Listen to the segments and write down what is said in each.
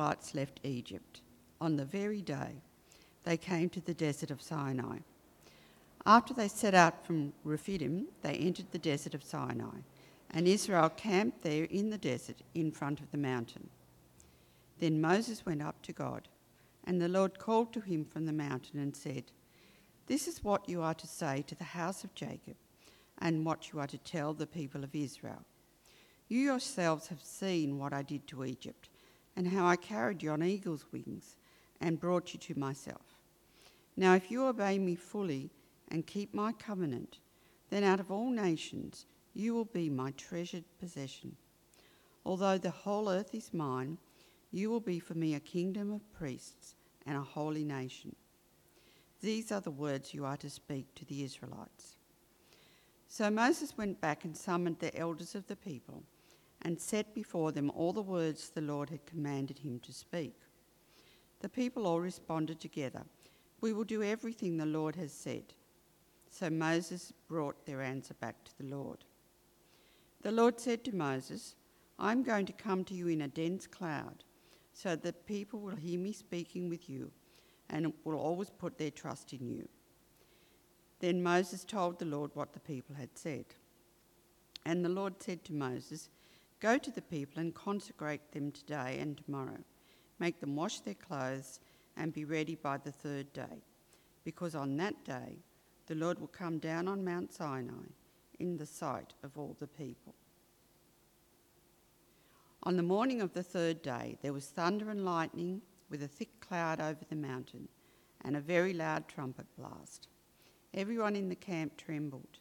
Israelites left Egypt, on the very day they came to the desert of Sinai. After they set out from Rephidim, they entered the desert of Sinai, and Israel camped there in the desert in front of the mountain. Then Moses went up to God, and the Lord called to him from the mountain and said, This is what you are to say to the house of Jacob, and what you are to tell the people of Israel. You yourselves have seen what I did to Egypt, and how I carried you on eagle's wings and brought you to myself. Now, if you obey me fully and keep my covenant, then out of all nations you will be my treasured possession. Although the whole earth is mine, you will be for me a kingdom of priests and a holy nation. These are the words you are to speak to the Israelites. So Moses went back and summoned the elders of the people and set before them all the words the Lord had commanded him to speak. The people all responded together, We will do everything the Lord has said. So Moses brought their answer back to the Lord. The Lord said to Moses, I'm going to come to you in a dense cloud, so that people will hear me speaking with you and will always put their trust in you. Then Moses told the Lord what the people had said. And the Lord said to Moses, Go to the people and consecrate them today and tomorrow. Make them wash their clothes and be ready by the third day, because on that day the Lord will come down on Mount Sinai in the sight of all the people. On the morning of the third day, there was thunder and lightning with a thick cloud over the mountain and a very loud trumpet blast. Everyone in the camp trembled.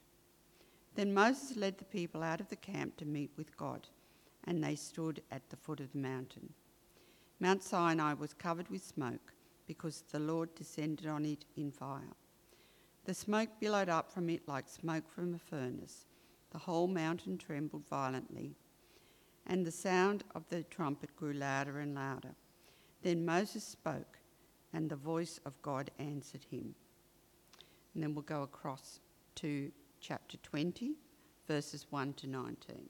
Then Moses led the people out of the camp to meet with God and they stood at the foot of the mountain. Mount Sinai was covered with smoke because the Lord descended on it in fire. The smoke billowed up from it like smoke from a furnace. The whole mountain trembled violently, and the sound of the trumpet grew louder and louder. Then Moses spoke, and the voice of God answered him. And then we'll go across to chapter 20, verses 1 to 19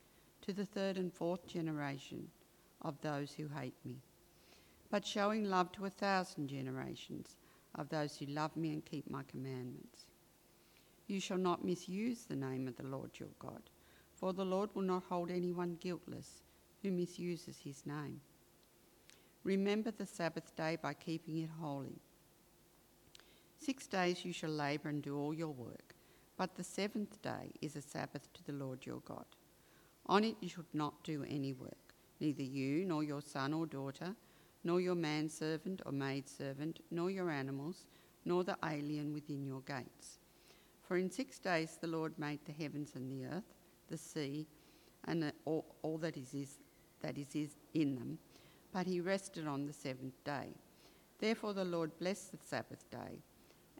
to the third and fourth generation of those who hate me, but showing love to a thousand generations of those who love me and keep my commandments. You shall not misuse the name of the Lord your God, for the Lord will not hold anyone guiltless who misuses his name. Remember the Sabbath day by keeping it holy. Six days you shall labour and do all your work, but the seventh day is a Sabbath to the Lord your God. On it you should not do any work, neither you, nor your son or daughter, nor your manservant or maidservant, nor your animals, nor the alien within your gates. For in six days the Lord made the heavens and the earth, the sea, and the, all, all, that is, is, that is, is in them, but he rested on the seventh day. Therefore the Lord blessed the Sabbath day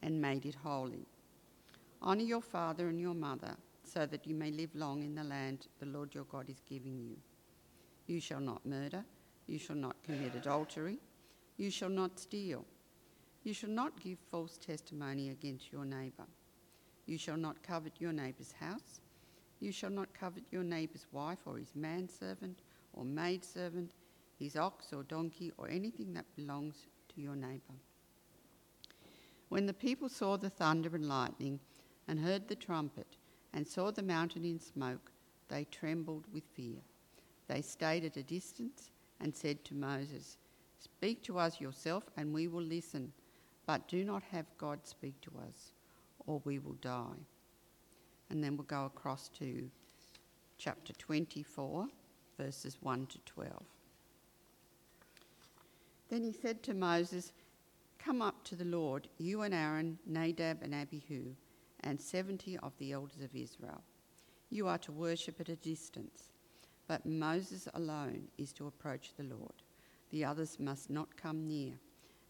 and made it holy. Honour your father and your mother so that you may live long in the land the Lord your God is giving you. You shall not murder, you shall not commit adultery, you shall not steal, you shall not give false testimony against your neighbour. You shall not covet your neighbour's house. You shall not covet your neighbour's wife or his manservant or maidservant, his ox or donkey, or anything that belongs to your neighbour. When the people saw the thunder and lightning and heard the trumpet, and saw the mountain in smoke, they trembled with fear. They stayed at a distance and said to Moses, Speak to us yourself, and we will listen, but do not have God speak to us, or we will die. And then we'll go across to chapter 24, verses 1 to 12. Then he said to Moses, Come up to the Lord, you and Aaron, Nadab and Abihu and seventy of the elders of Israel. You are to worship at a distance, but Moses alone is to approach the Lord. The others must not come near,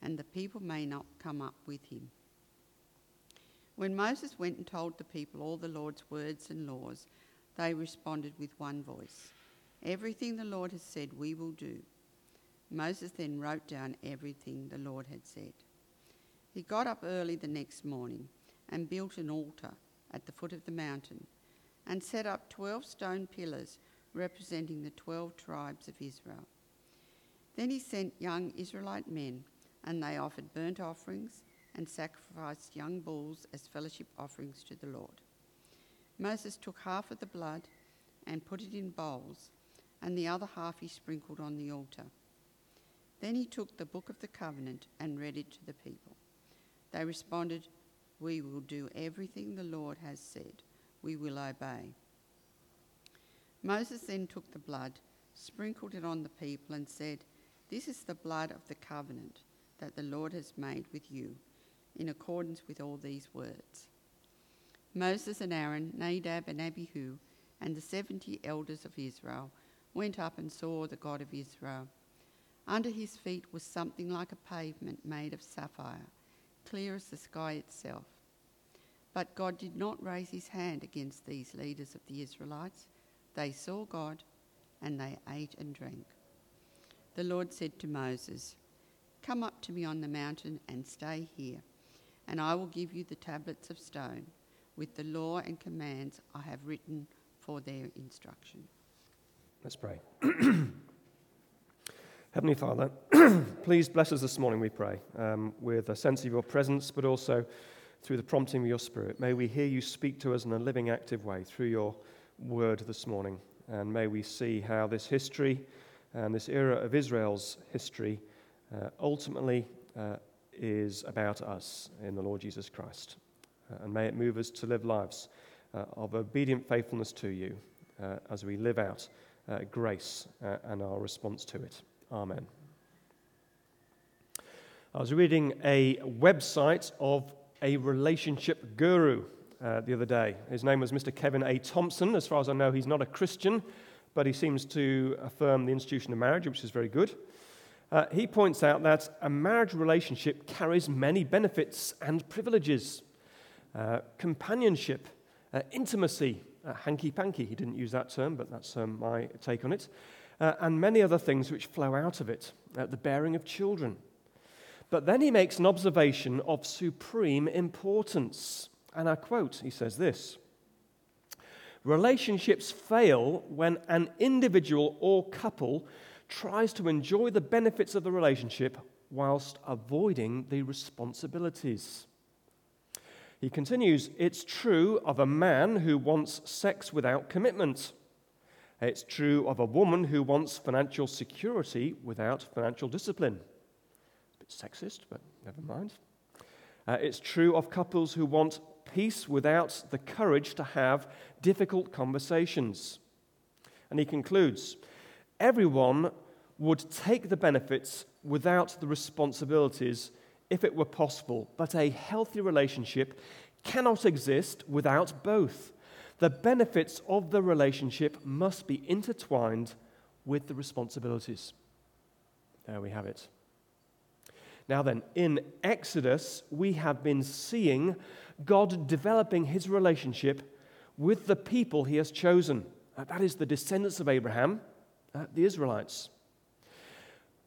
and the people may not come up with him. When Moses went and told the people all the Lord's words and laws, they responded with one voice Everything the Lord has said, we will do. Moses then wrote down everything the Lord had said. He got up early the next morning and built an altar at the foot of the mountain and set up 12 stone pillars representing the 12 tribes of Israel. Then he sent young Israelite men, and they offered burnt offerings and sacrificed young bulls as fellowship offerings to the Lord. Moses took half of the blood and put it in bowls, and the other half he sprinkled on the altar. Then he took the book of the covenant and read it to the people. They responded, We will do everything the Lord has said, we will obey. Moses then took the blood, sprinkled it on the people, and said, This is the blood of the covenant that the Lord has made with you, in accordance with all these words. Moses and Aaron, Nadab and Abihu, and the seventy elders of Israel went up and saw the God of Israel. Under his feet was something like a pavement made of sapphire, clear as the sky itself. But God did not raise his hand against these leaders of the Israelites they saw God and they ate and drank. The Lord said to Moses, Come up to me on the mountain and stay here, and I will give you the tablets of stone with the law and commands I have written for their instruction. Let's pray. Heavenly Father, please bless us this morning, we pray, um, with a sense of your presence, but also through the prompting of your Spirit. May we hear you speak to us in a living, active way through your word this morning. And may we see how this history and this era of Israel's history uh, ultimately uh, is about us in the Lord Jesus Christ. Uh, and may it move us to live lives uh, of obedient faithfulness to you uh, as we live out uh, grace and our response to it. Amen. I was reading a website of a relationship guru uh, the other day. His name was Mr. Kevin A. Thompson. As far as I know, he's not a Christian, but he seems to affirm the institution of marriage, which is very good. Uh, he points out that a marriage relationship carries many benefits and privileges uh, companionship, uh, intimacy, uh, hanky panky. He didn't use that term, but that's um, my take on it. Uh, and many other things which flow out of it, the bearing of children. But then he makes an observation of supreme importance. And I quote, he says this Relationships fail when an individual or couple tries to enjoy the benefits of the relationship whilst avoiding the responsibilities. He continues, It's true of a man who wants sex without commitment. It's true of a woman who wants financial security without financial discipline. A bit sexist, but never mind. Uh, it's true of couples who want peace without the courage to have difficult conversations. And he concludes everyone would take the benefits without the responsibilities if it were possible, but a healthy relationship cannot exist without both. The benefits of the relationship must be intertwined with the responsibilities. There we have it. Now, then, in Exodus, we have been seeing God developing his relationship with the people he has chosen. Uh, that is the descendants of Abraham, uh, the Israelites.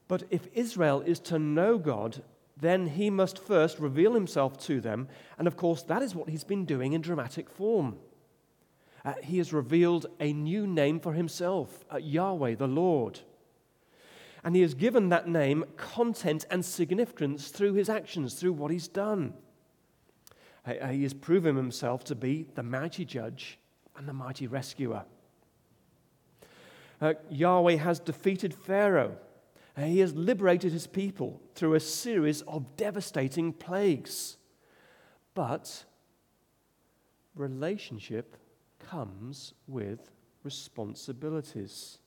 But if Israel is to know God, then he must first reveal himself to them. And of course, that is what he's been doing in dramatic form. Uh, he has revealed a new name for himself uh, Yahweh, the Lord. And he has given that name content and significance through his actions, through what he's done. He has proven himself to be the mighty judge and the mighty rescuer. Uh, Yahweh has defeated Pharaoh. Uh, he has liberated his people through a series of devastating plagues. But relationship comes with responsibilities.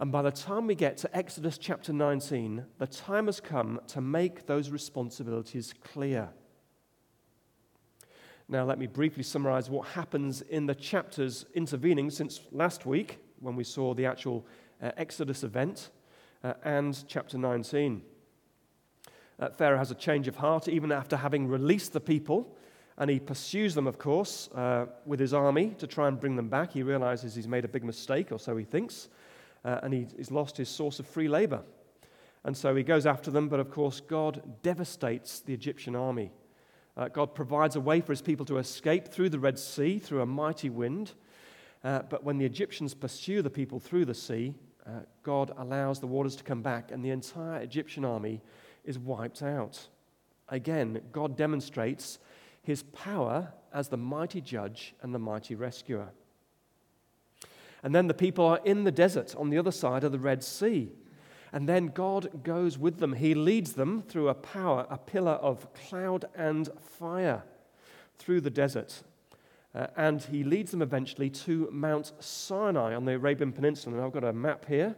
And by the time we get to Exodus chapter 19, the time has come to make those responsibilities clear. Now, let me briefly summarize what happens in the chapters intervening since last week, when we saw the actual uh, Exodus event uh, and chapter 19. Uh, Pharaoh has a change of heart even after having released the people, and he pursues them, of course, uh, with his army to try and bring them back. He realizes he's made a big mistake, or so he thinks, uh, and he, he's lost his source of free labor. And so he goes after them, but of course, God devastates the Egyptian army. Uh, God provides a way for his people to escape through the Red Sea through a mighty wind. Uh, but when the Egyptians pursue the people through the sea, uh, God allows the waters to come back, and the entire Egyptian army is wiped out. Again, God demonstrates his power as the mighty judge and the mighty rescuer. And then the people are in the desert on the other side of the Red Sea. And then God goes with them. He leads them through a power, a pillar of cloud and fire through the desert. Uh, and he leads them eventually to Mount Sinai on the Arabian Peninsula. And I've got a map here.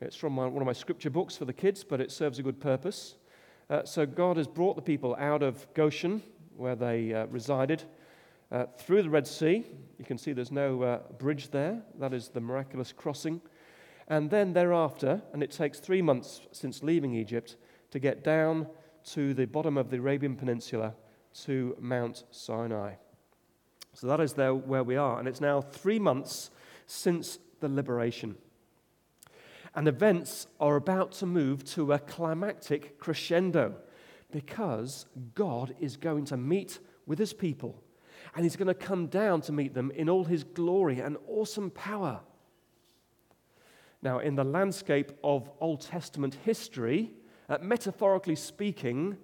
It's from my, one of my scripture books for the kids, but it serves a good purpose. Uh, so God has brought the people out of Goshen, where they uh, resided, uh, through the Red Sea. You can see there's no uh, bridge there. That is the miraculous crossing. And then thereafter, and it takes three months since leaving Egypt to get down to the bottom of the Arabian Peninsula to Mount Sinai. So that is there where we are. And it's now three months since the liberation. And events are about to move to a climactic crescendo because God is going to meet with his people and he's going to come down to meet them in all his glory and awesome power. Now, in the landscape of Old Testament history, uh, metaphorically speaking,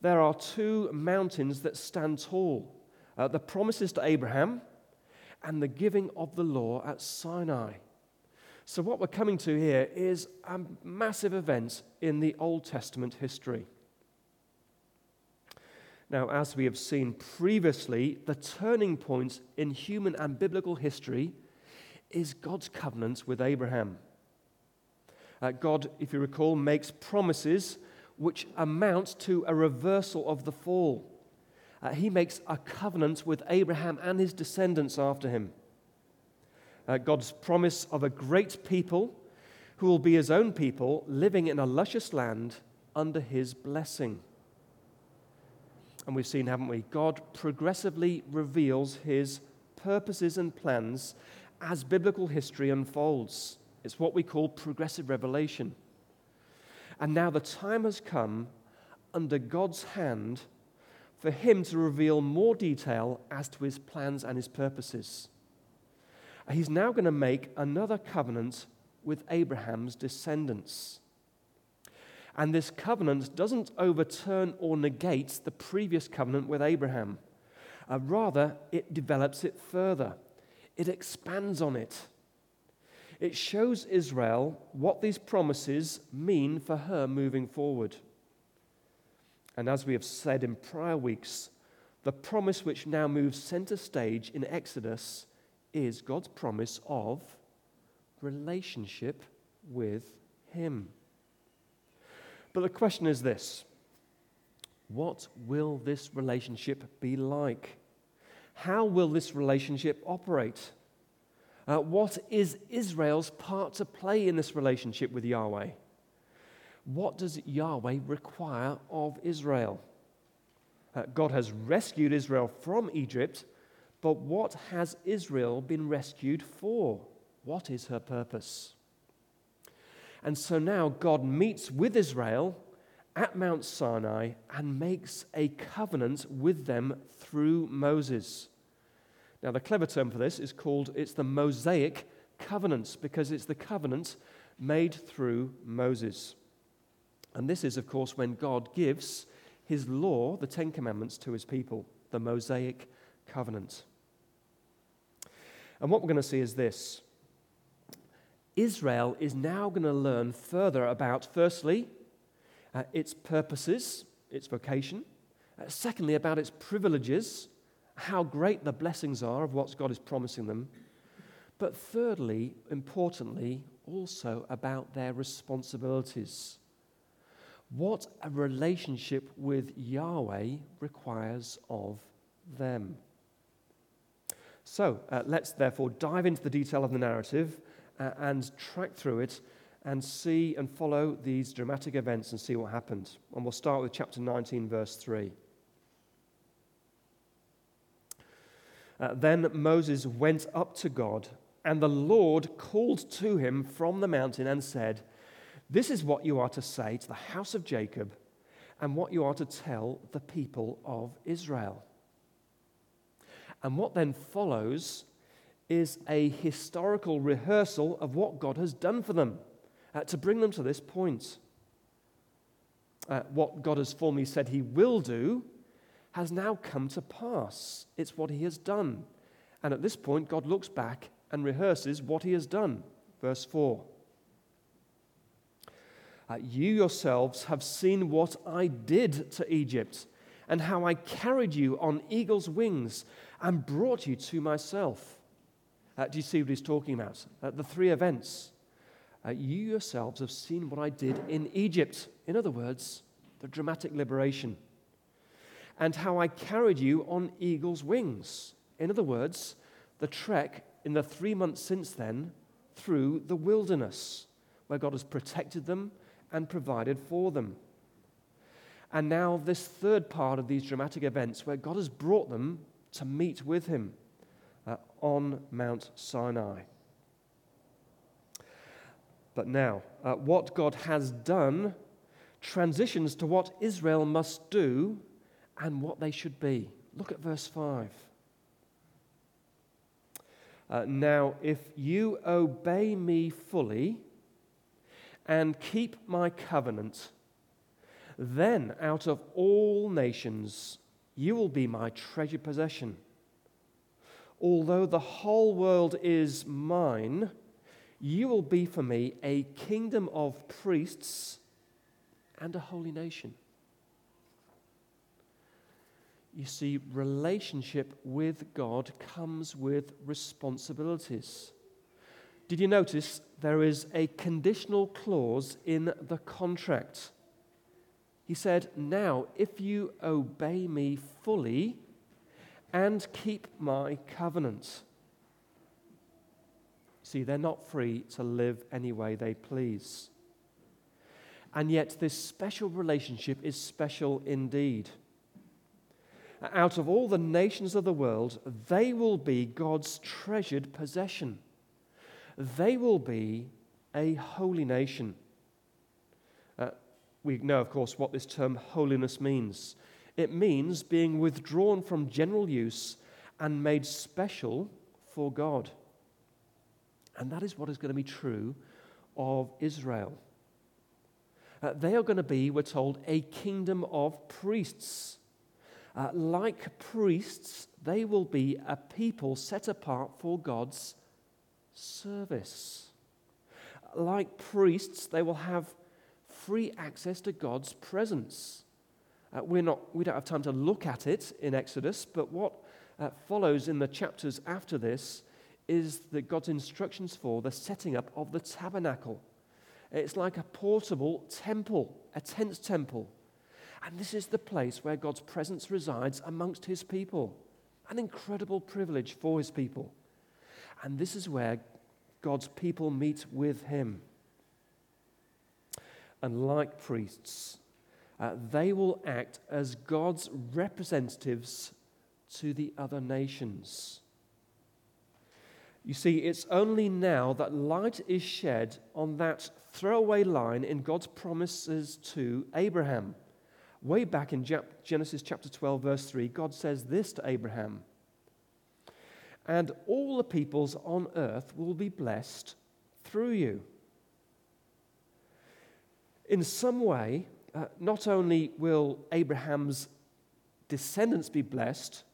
there are two mountains that stand tall uh, the promises to Abraham and the giving of the law at Sinai. So, what we're coming to here is a massive event in the Old Testament history. Now, as we have seen previously, the turning point in human and biblical history is God's covenant with Abraham. Uh, God, if you recall, makes promises which amount to a reversal of the fall. Uh, he makes a covenant with Abraham and his descendants after him. Uh, God's promise of a great people who will be his own people living in a luscious land under his blessing. And we've seen, haven't we? God progressively reveals his purposes and plans as biblical history unfolds. It's what we call progressive revelation. And now the time has come under God's hand for him to reveal more detail as to his plans and his purposes. He's now going to make another covenant with Abraham's descendants. And this covenant doesn't overturn or negate the previous covenant with Abraham. Uh, rather, it develops it further, it expands on it. It shows Israel what these promises mean for her moving forward. And as we have said in prior weeks, the promise which now moves center stage in Exodus is God's promise of relationship with Him. But the question is this what will this relationship be like? How will this relationship operate? Uh, what is Israel's part to play in this relationship with Yahweh? What does Yahweh require of Israel? Uh, God has rescued Israel from Egypt, but what has Israel been rescued for? What is her purpose? And so now God meets with Israel at Mount Sinai and makes a covenant with them through Moses. Now, the clever term for this is called it's the Mosaic covenant because it's the covenant made through Moses. And this is, of course, when God gives his law, the Ten Commandments, to his people, the Mosaic covenant. And what we're going to see is this Israel is now going to learn further about, firstly, uh, its purposes, its vocation, uh, secondly, about its privileges, how great the blessings are of what God is promising them, but thirdly, importantly, also about their responsibilities. What a relationship with Yahweh requires of them. So uh, let's therefore dive into the detail of the narrative uh, and track through it and see and follow these dramatic events and see what happened. And we'll start with chapter 19, verse 3. Uh, then Moses went up to God, and the Lord called to him from the mountain and said, This is what you are to say to the house of Jacob, and what you are to tell the people of Israel. And what then follows is a historical rehearsal of what God has done for them uh, to bring them to this point. Uh, what God has formerly said He will do has now come to pass. It's what He has done. And at this point, God looks back and rehearses what He has done. Verse 4. Uh, you yourselves have seen what I did to Egypt, and how I carried you on eagle's wings and brought you to myself. Uh, do you see what he's talking about? Uh, the three events uh, you yourselves have seen what I did in Egypt. In other words, the dramatic liberation. And how I carried you on eagle's wings. In other words, the trek in the three months since then through the wilderness, where God has protected them and provided for them. And now, this third part of these dramatic events, where God has brought them to meet with Him uh, on Mount Sinai. But now, uh, what God has done transitions to what Israel must do and what they should be. Look at verse 5. Uh, now, if you obey me fully and keep my covenant, then out of all nations you will be my treasured possession. Although the whole world is mine, you will be for me a kingdom of priests and a holy nation. You see, relationship with God comes with responsibilities. Did you notice there is a conditional clause in the contract? He said, Now, if you obey me fully and keep my covenant, See, they're not free to live any way they please. And yet, this special relationship is special indeed. Out of all the nations of the world, they will be God's treasured possession. They will be a holy nation. Uh, we know, of course, what this term holiness means. It means being withdrawn from general use and made special for God. And that is what is going to be true of Israel. Uh, they are going to be, we're told, a kingdom of priests. Uh, like priests, they will be a people set apart for God's service. Like priests, they will have free access to God's presence. Uh, we're not, we don't have time to look at it in Exodus, but what uh, follows in the chapters after this is the God's instructions for the setting up of the tabernacle. It's like a portable temple, a tent temple. And this is the place where God's presence resides amongst his people. An incredible privilege for his people. And this is where God's people meet with him. And like priests, uh, they will act as God's representatives to the other nations. You see, it's only now that light is shed on that throwaway line in God's promises to Abraham. Way back in Genesis chapter 12, verse 3, God says this to Abraham And all the peoples on earth will be blessed through you. In some way, uh, not only will Abraham's descendants be blessed,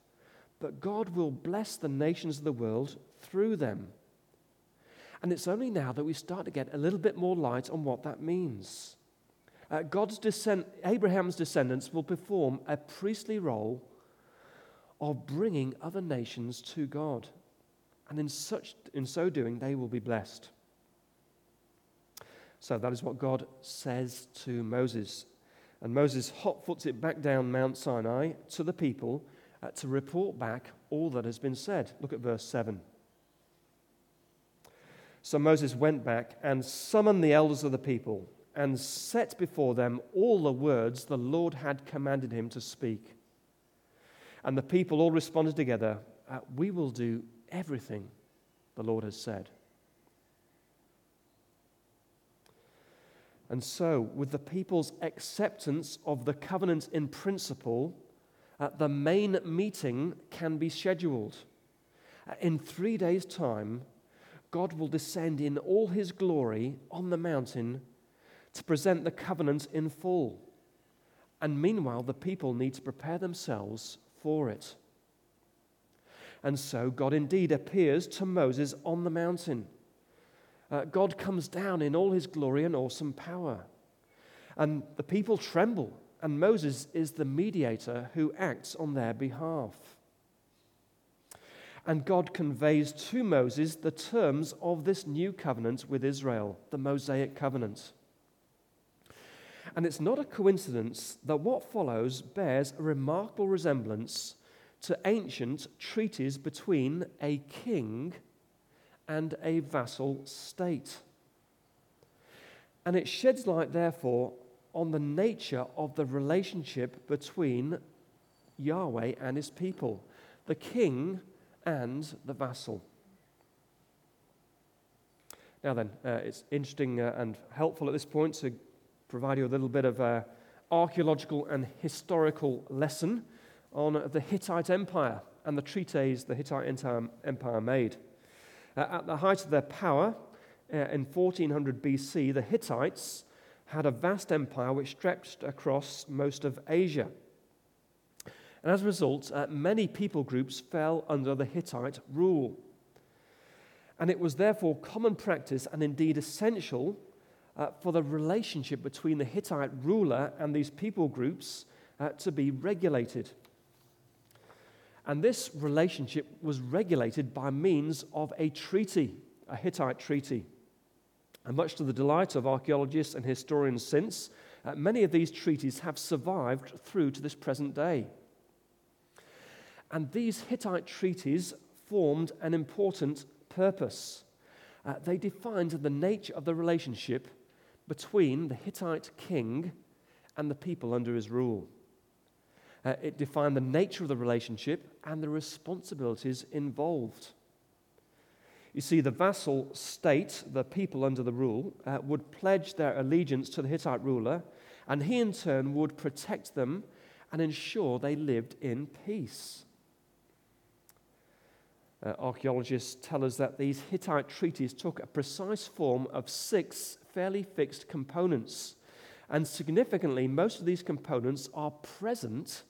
but God will bless the nations of the world through them. And it's only now that we start to get a little bit more light on what that means. Uh, God's descend- Abraham's descendants will perform a priestly role of bringing other nations to God. And in, such, in so doing, they will be blessed. So that is what God says to Moses. And Moses hot foots it back down Mount Sinai to the people uh, to report back all that has been said. Look at verse 7. So Moses went back and summoned the elders of the people and set before them all the words the Lord had commanded him to speak. And the people all responded together, uh, We will do everything the Lord has said. And so, with the people's acceptance of the covenant in principle, uh, the main meeting can be scheduled. Uh, in three days' time, God will descend in all his glory on the mountain to present the covenant in full. And meanwhile, the people need to prepare themselves for it. And so, God indeed appears to Moses on the mountain. Uh, God comes down in all his glory and awesome power. And the people tremble, and Moses is the mediator who acts on their behalf. And God conveys to Moses the terms of this new covenant with Israel, the Mosaic covenant. And it's not a coincidence that what follows bears a remarkable resemblance to ancient treaties between a king and a vassal state. And it sheds light, therefore, on the nature of the relationship between Yahweh and his people, the king and the vassal. Now, then, uh, it's interesting uh, and helpful at this point to provide you a little bit of uh, archaeological and historical lesson on the Hittite Empire and the treaties the Hittite Empire made. Uh, at the height of their power, uh, in 1400 BC, the Hittites had a vast empire which stretched across most of Asia. And as a result, uh, many people groups fell under the Hittite rule. And it was therefore common practice and indeed essential uh, for the relationship between the Hittite ruler and these people groups uh, to be regulated. And this relationship was regulated by means of a treaty, a Hittite treaty. And much to the delight of archaeologists and historians since, uh, many of these treaties have survived through to this present day. And these Hittite treaties formed an important purpose. Uh, they defined the nature of the relationship between the Hittite king and the people under his rule. Uh, it defined the nature of the relationship and the responsibilities involved. You see, the vassal state, the people under the rule, uh, would pledge their allegiance to the Hittite ruler, and he in turn would protect them and ensure they lived in peace. Uh, archaeologists tell us that these Hittite treaties took a precise form of six fairly fixed components. And significantly, most of these components are present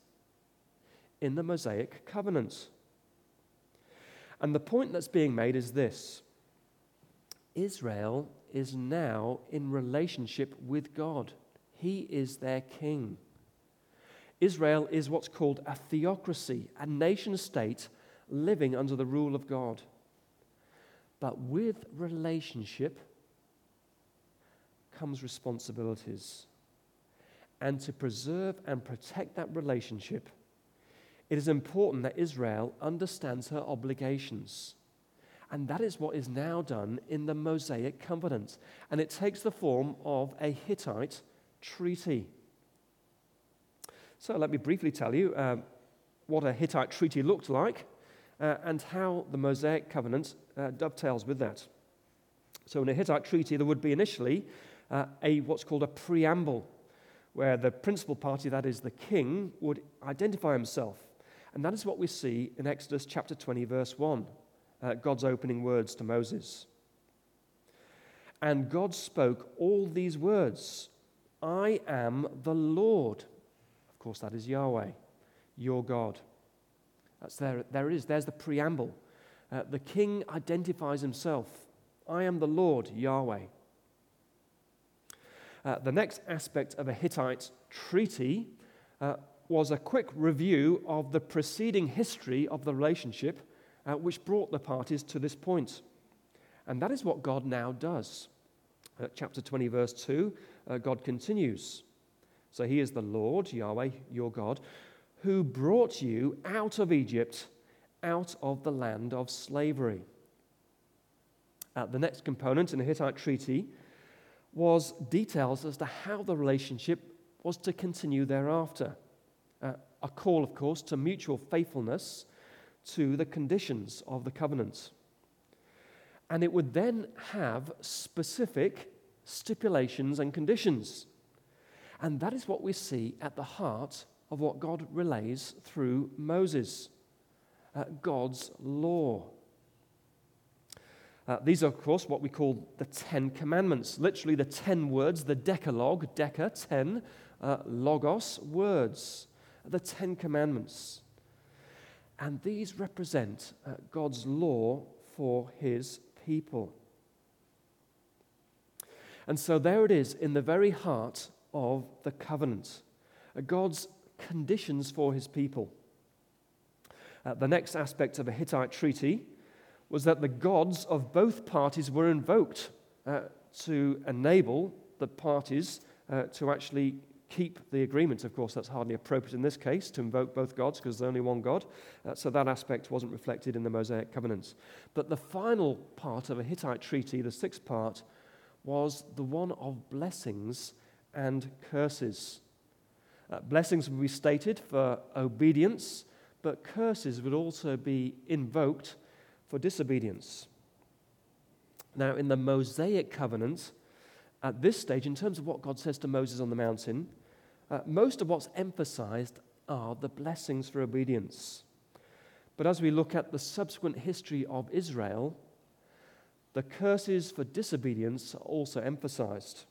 in the Mosaic covenant. And the point that's being made is this Israel is now in relationship with God, He is their king. Israel is what's called a theocracy, a nation state living under the rule of God. But with relationship comes responsibilities. And to preserve and protect that relationship, it is important that Israel understands her obligations. And that is what is now done in the Mosaic covenant. And it takes the form of a Hittite treaty. So let me briefly tell you uh, what a Hittite treaty looked like uh, and how the Mosaic covenant uh, dovetails with that. So in a Hittite treaty, there would be initially uh, a what's called a preamble, where the principal party, that is the king, would identify himself and that is what we see in Exodus chapter 20, verse 1, uh, God's opening words to Moses. And God spoke all these words I am the Lord. Of course, that is Yahweh, your God. That's there, there it is. There's the preamble. Uh, the king identifies himself I am the Lord, Yahweh. Uh, the next aspect of a Hittite treaty uh, was a quick review of the preceding history of the relationship uh, which brought the parties to this point. And that is what God now does. Uh, chapter 20, verse 2, uh, God continues. So he is the Lord, Yahweh, your God, who brought you out of Egypt, out of the land of slavery. Uh, the next component in the Hittite treaty was details as to how the relationship was to continue thereafter. Uh, a call, of course, to mutual faithfulness to the conditions of the covenant. And it would then have specific stipulations and conditions. And that is what we see at the heart of what God relays through Moses uh, God's law. Uh, these are, of course, what we call the Ten Commandments, literally the ten words, the Decalogue, Deca, ten, uh, logos, words, the Ten Commandments. And these represent uh, God's law for his people. And so there it is in the very heart of the covenant, uh, God's conditions for his people. Uh, the next aspect of a Hittite treaty was that the gods of both parties were invoked uh, to enable the parties uh, to actually keep the agreement. Of course, that's hardly appropriate in this case to invoke both gods because there's only one God. Uh, so that aspect wasn't reflected in the Mosaic covenants. But the final part of a Hittite treaty, the sixth part, was the one of blessings and curses. Uh, blessings would be stated for obedience, but curses would also be invoked for disobedience. Now, in the Mosaic covenant, at this stage, in terms of what God says to Moses on the mountain, uh, most of what's emphasized are the blessings for obedience. But as we look at the subsequent history of Israel, the curses for disobedience are also emphasized.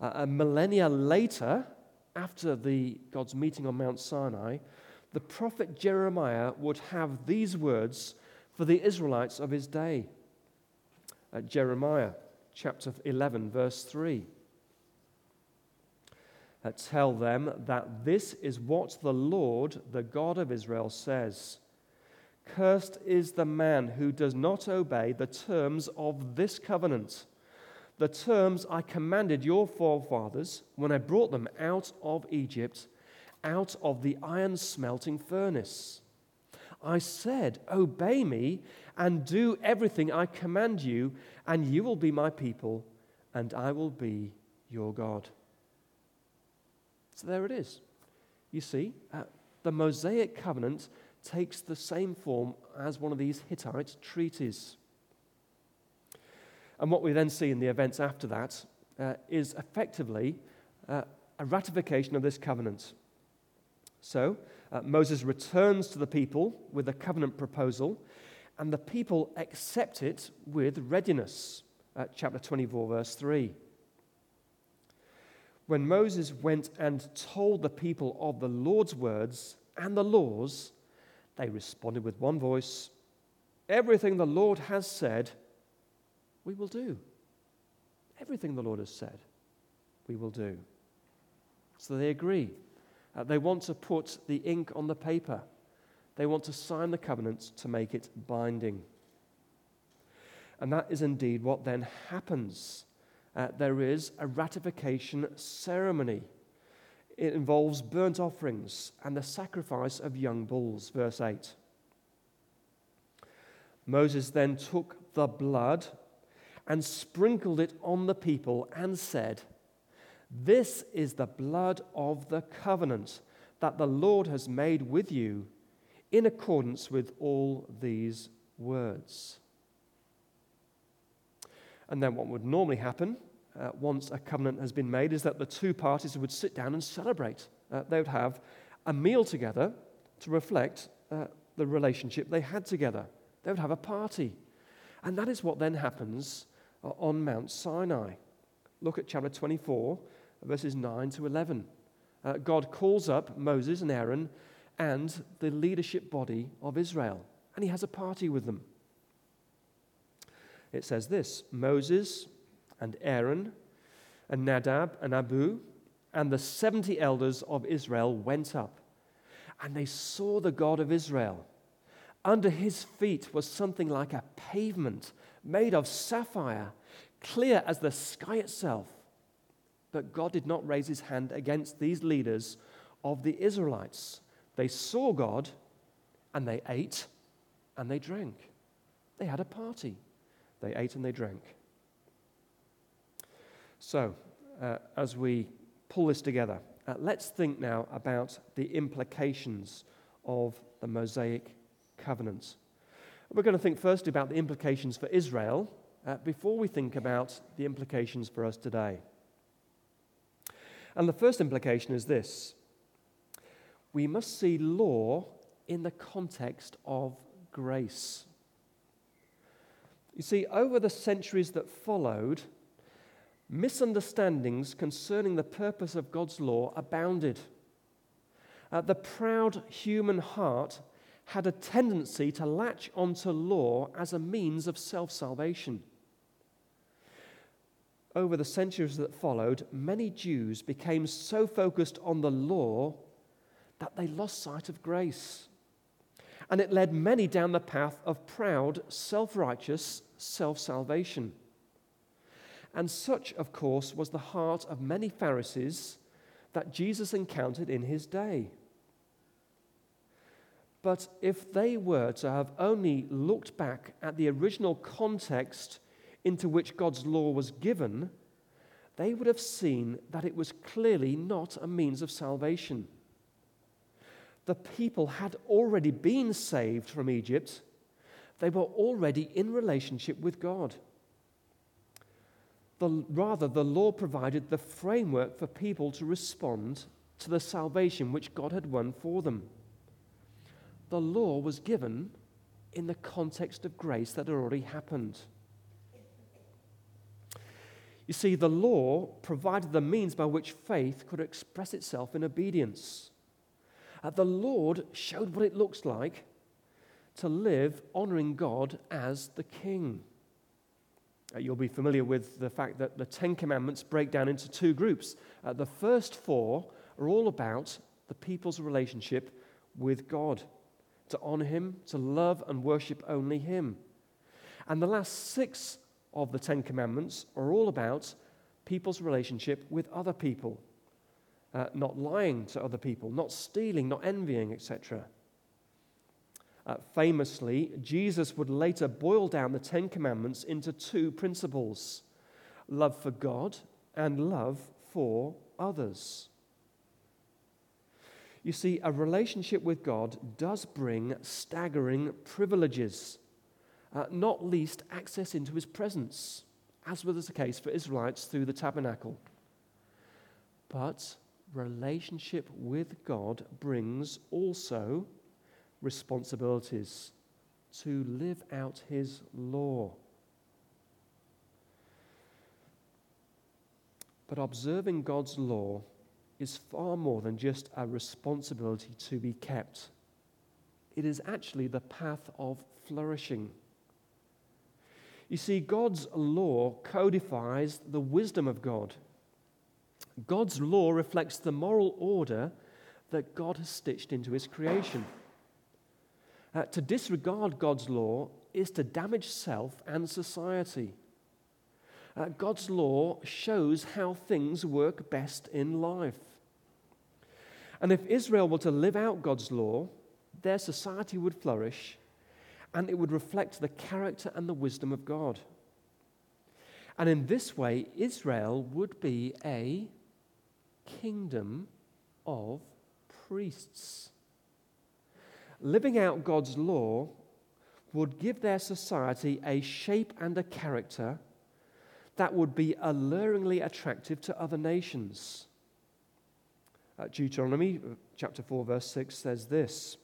Uh, a millennia later, after the God's meeting on Mount Sinai, the prophet Jeremiah would have these words for the Israelites of his day. Uh, Jeremiah chapter 11, verse 3. Uh, tell them that this is what the Lord, the God of Israel, says. Cursed is the man who does not obey the terms of this covenant, the terms I commanded your forefathers when I brought them out of Egypt, out of the iron smelting furnace. I said, Obey me and do everything I command you, and you will be my people, and I will be your God. So there it is. You see, uh, the Mosaic covenant takes the same form as one of these Hittite treaties. And what we then see in the events after that uh, is effectively uh, a ratification of this covenant. So uh, Moses returns to the people with a covenant proposal, and the people accept it with readiness. Uh, chapter 24, verse 3. When Moses went and told the people of the Lord's words and the laws, they responded with one voice Everything the Lord has said, we will do. Everything the Lord has said, we will do. So they agree. Uh, they want to put the ink on the paper. They want to sign the covenant to make it binding. And that is indeed what then happens. Uh, there is a ratification ceremony. It involves burnt offerings and the sacrifice of young bulls, verse 8. Moses then took the blood and sprinkled it on the people and said, This is the blood of the covenant that the Lord has made with you in accordance with all these words. And then what would normally happen uh, once a covenant has been made is that the two parties would sit down and celebrate. Uh, they would have a meal together to reflect uh, the relationship they had together. They would have a party. And that is what then happens uh, on Mount Sinai. Look at chapter 24, verses 9 to 11. Uh, God calls up Moses and Aaron and the leadership body of Israel, and he has a party with them. It says this Moses and Aaron and Nadab and Abihu and the 70 elders of Israel went up, and they saw the God of Israel. Under his feet was something like a pavement made of sapphire, clear as the sky itself. But God did not raise his hand against these leaders of the Israelites. They saw God and they ate and they drank. They had a party. They ate and they drank. So, uh, as we pull this together, uh, let's think now about the implications of the Mosaic covenant. We're going to think first about the implications for Israel uh, before we think about the implications for us today. And the first implication is this we must see law in the context of grace. You see, over the centuries that followed, misunderstandings concerning the purpose of God's law abounded. Uh, the proud human heart had a tendency to latch onto law as a means of self salvation. Over the centuries that followed, many Jews became so focused on the law that they lost sight of grace. And it led many down the path of proud, self righteous self salvation. And such, of course, was the heart of many Pharisees that Jesus encountered in his day. But if they were to have only looked back at the original context into which God's law was given, they would have seen that it was clearly not a means of salvation. The people had already been saved from Egypt, they were already in relationship with God. The, rather, the law provided the framework for people to respond to the salvation which God had won for them. The law was given in the context of grace that had already happened. You see, the law provided the means by which faith could express itself in obedience. Uh, the Lord showed what it looks like to live honoring God as the King. Uh, you'll be familiar with the fact that the Ten Commandments break down into two groups. Uh, the first four are all about the people's relationship with God, to honor Him, to love and worship only Him. And the last six of the Ten Commandments are all about people's relationship with other people, uh, not lying to other people, not stealing, not envying, etc. Uh, famously, Jesus would later boil down the Ten Commandments into two principles love for God and love for others. You see, a relationship with God does bring staggering privileges, uh, not least access into his presence, as was the case for Israelites through the tabernacle. But relationship with God brings also responsibilities to live out his law. But observing God's law is far more than just a responsibility to be kept. It is actually the path of flourishing. You see, God's law codifies the wisdom of God. God's law reflects the moral order that God has stitched into his creation. Uh, to disregard God's law is to damage self and society. Uh, God's law shows how things work best in life. And if Israel were to live out God's law, their society would flourish and it would reflect the character and the wisdom of God. And in this way, Israel would be a kingdom of priests living out God's law would give their society a shape and a character that would be alluringly attractive to other nations. Deuteronomy uh, chapter 4, verse 6 says this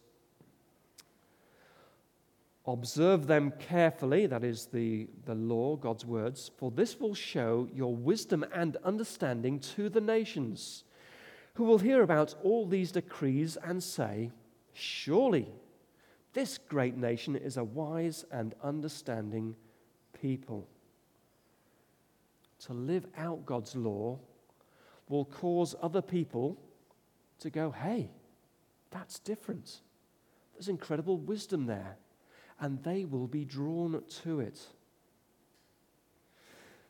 Observe them carefully, that is the, the law, God's words, for this will show your wisdom and understanding to the nations, who will hear about all these decrees and say, Surely this great nation is a wise and understanding people. To live out God's law will cause other people to go, hey, that's different. There's incredible wisdom there. And they will be drawn to it.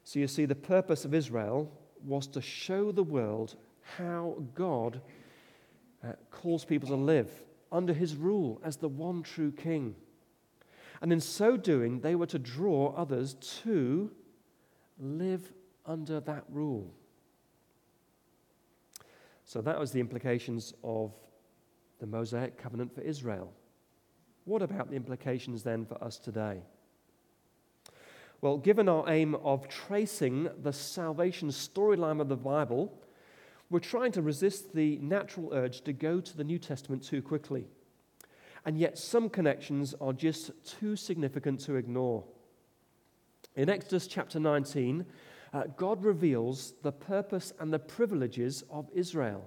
So you see, the purpose of Israel was to show the world how God uh, calls people to live under his rule as the one true king. And in so doing, they were to draw others to live under that rule. So that was the implications of the Mosaic covenant for Israel. What about the implications then for us today? Well, given our aim of tracing the salvation storyline of the Bible, we're trying to resist the natural urge to go to the New Testament too quickly. And yet, some connections are just too significant to ignore. In Exodus chapter 19, uh, God reveals the purpose and the privileges of Israel.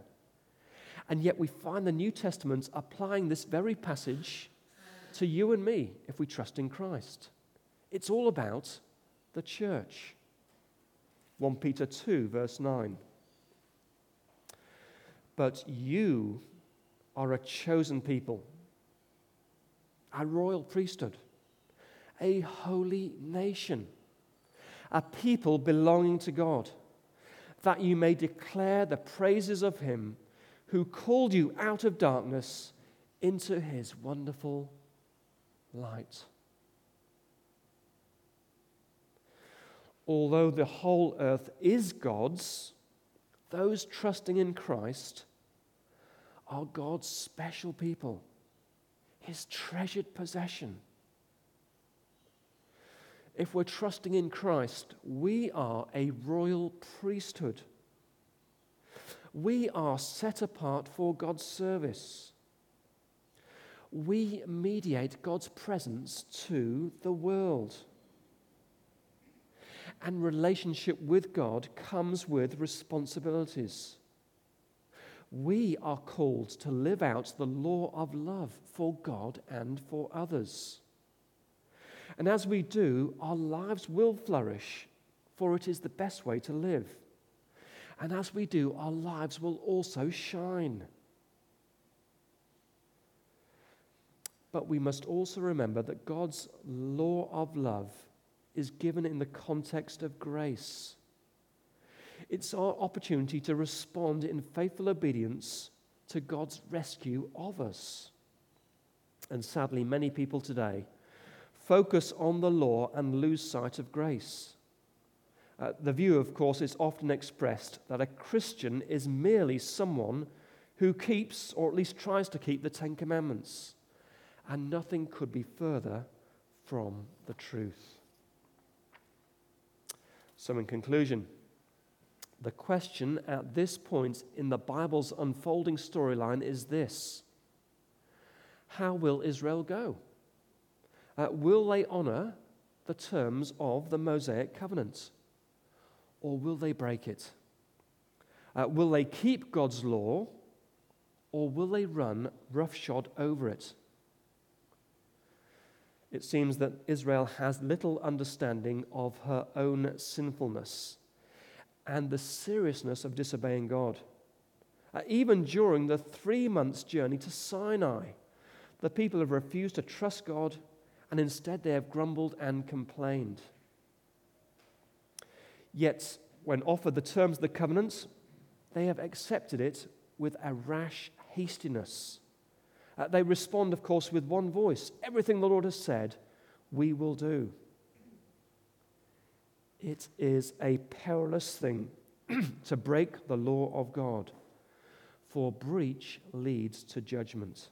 And yet, we find the New Testament applying this very passage to you and me if we trust in Christ. It's all about the church. 1 Peter 2, verse 9. But you are a chosen people, a royal priesthood, a holy nation, a people belonging to God, that you may declare the praises of him who called you out of darkness into his wonderful light. Although the whole earth is God's, those trusting in Christ are God's special people, his treasured possession. If we're trusting in Christ, we are a royal priesthood. We are set apart for God's service. We mediate God's presence to the world. And relationship with God comes with responsibilities. We are called to live out the law of love for God and for others. And as we do, our lives will flourish, for it is the best way to live. And as we do, our lives will also shine. But we must also remember that God's law of love is given in the context of grace. It's our opportunity to respond in faithful obedience to God's rescue of us. And sadly, many people today focus on the law and lose sight of grace. Uh, the view, of course, is often expressed that a Christian is merely someone who keeps, or at least tries to keep, the Ten Commandments. And nothing could be further from the truth. So, in conclusion, the question at this point in the Bible's unfolding storyline is this How will Israel go? Uh, will they honor the terms of the Mosaic covenant? Or will they break it? Uh, will they keep God's law? Or will they run roughshod over it? It seems that Israel has little understanding of her own sinfulness and the seriousness of disobeying God. Uh, even during the three months' journey to Sinai, the people have refused to trust God and instead they have grumbled and complained. Yet, when offered the terms of the covenant, they have accepted it with a rash hastiness. Uh, they respond, of course, with one voice everything the Lord has said, we will do. It is a perilous thing to break the law of God, for breach leads to judgment.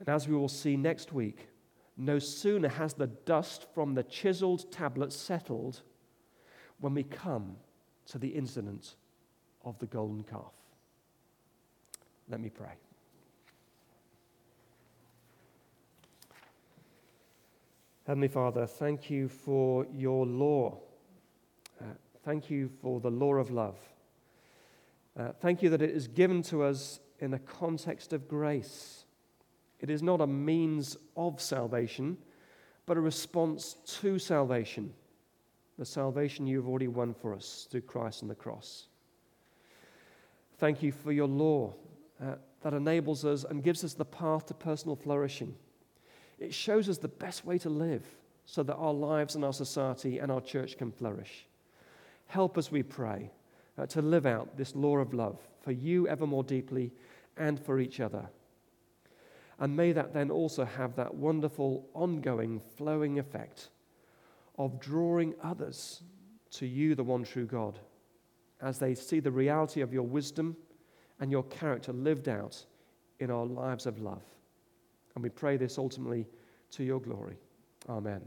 And as we will see next week, no sooner has the dust from the chiseled tablet settled when we come to the incident of the golden calf. Let me pray. Heavenly Father, thank you for your law. Uh, thank you for the law of love. Uh, thank you that it is given to us in a context of grace. It is not a means of salvation, but a response to salvation, the salvation you have already won for us through Christ on the cross. Thank you for your law uh, that enables us and gives us the path to personal flourishing. It shows us the best way to live so that our lives and our society and our church can flourish. Help us, we pray, uh, to live out this law of love for you ever more deeply and for each other. And may that then also have that wonderful, ongoing, flowing effect of drawing others to you, the one true God, as they see the reality of your wisdom and your character lived out in our lives of love. And we pray this ultimately to your glory. Amen.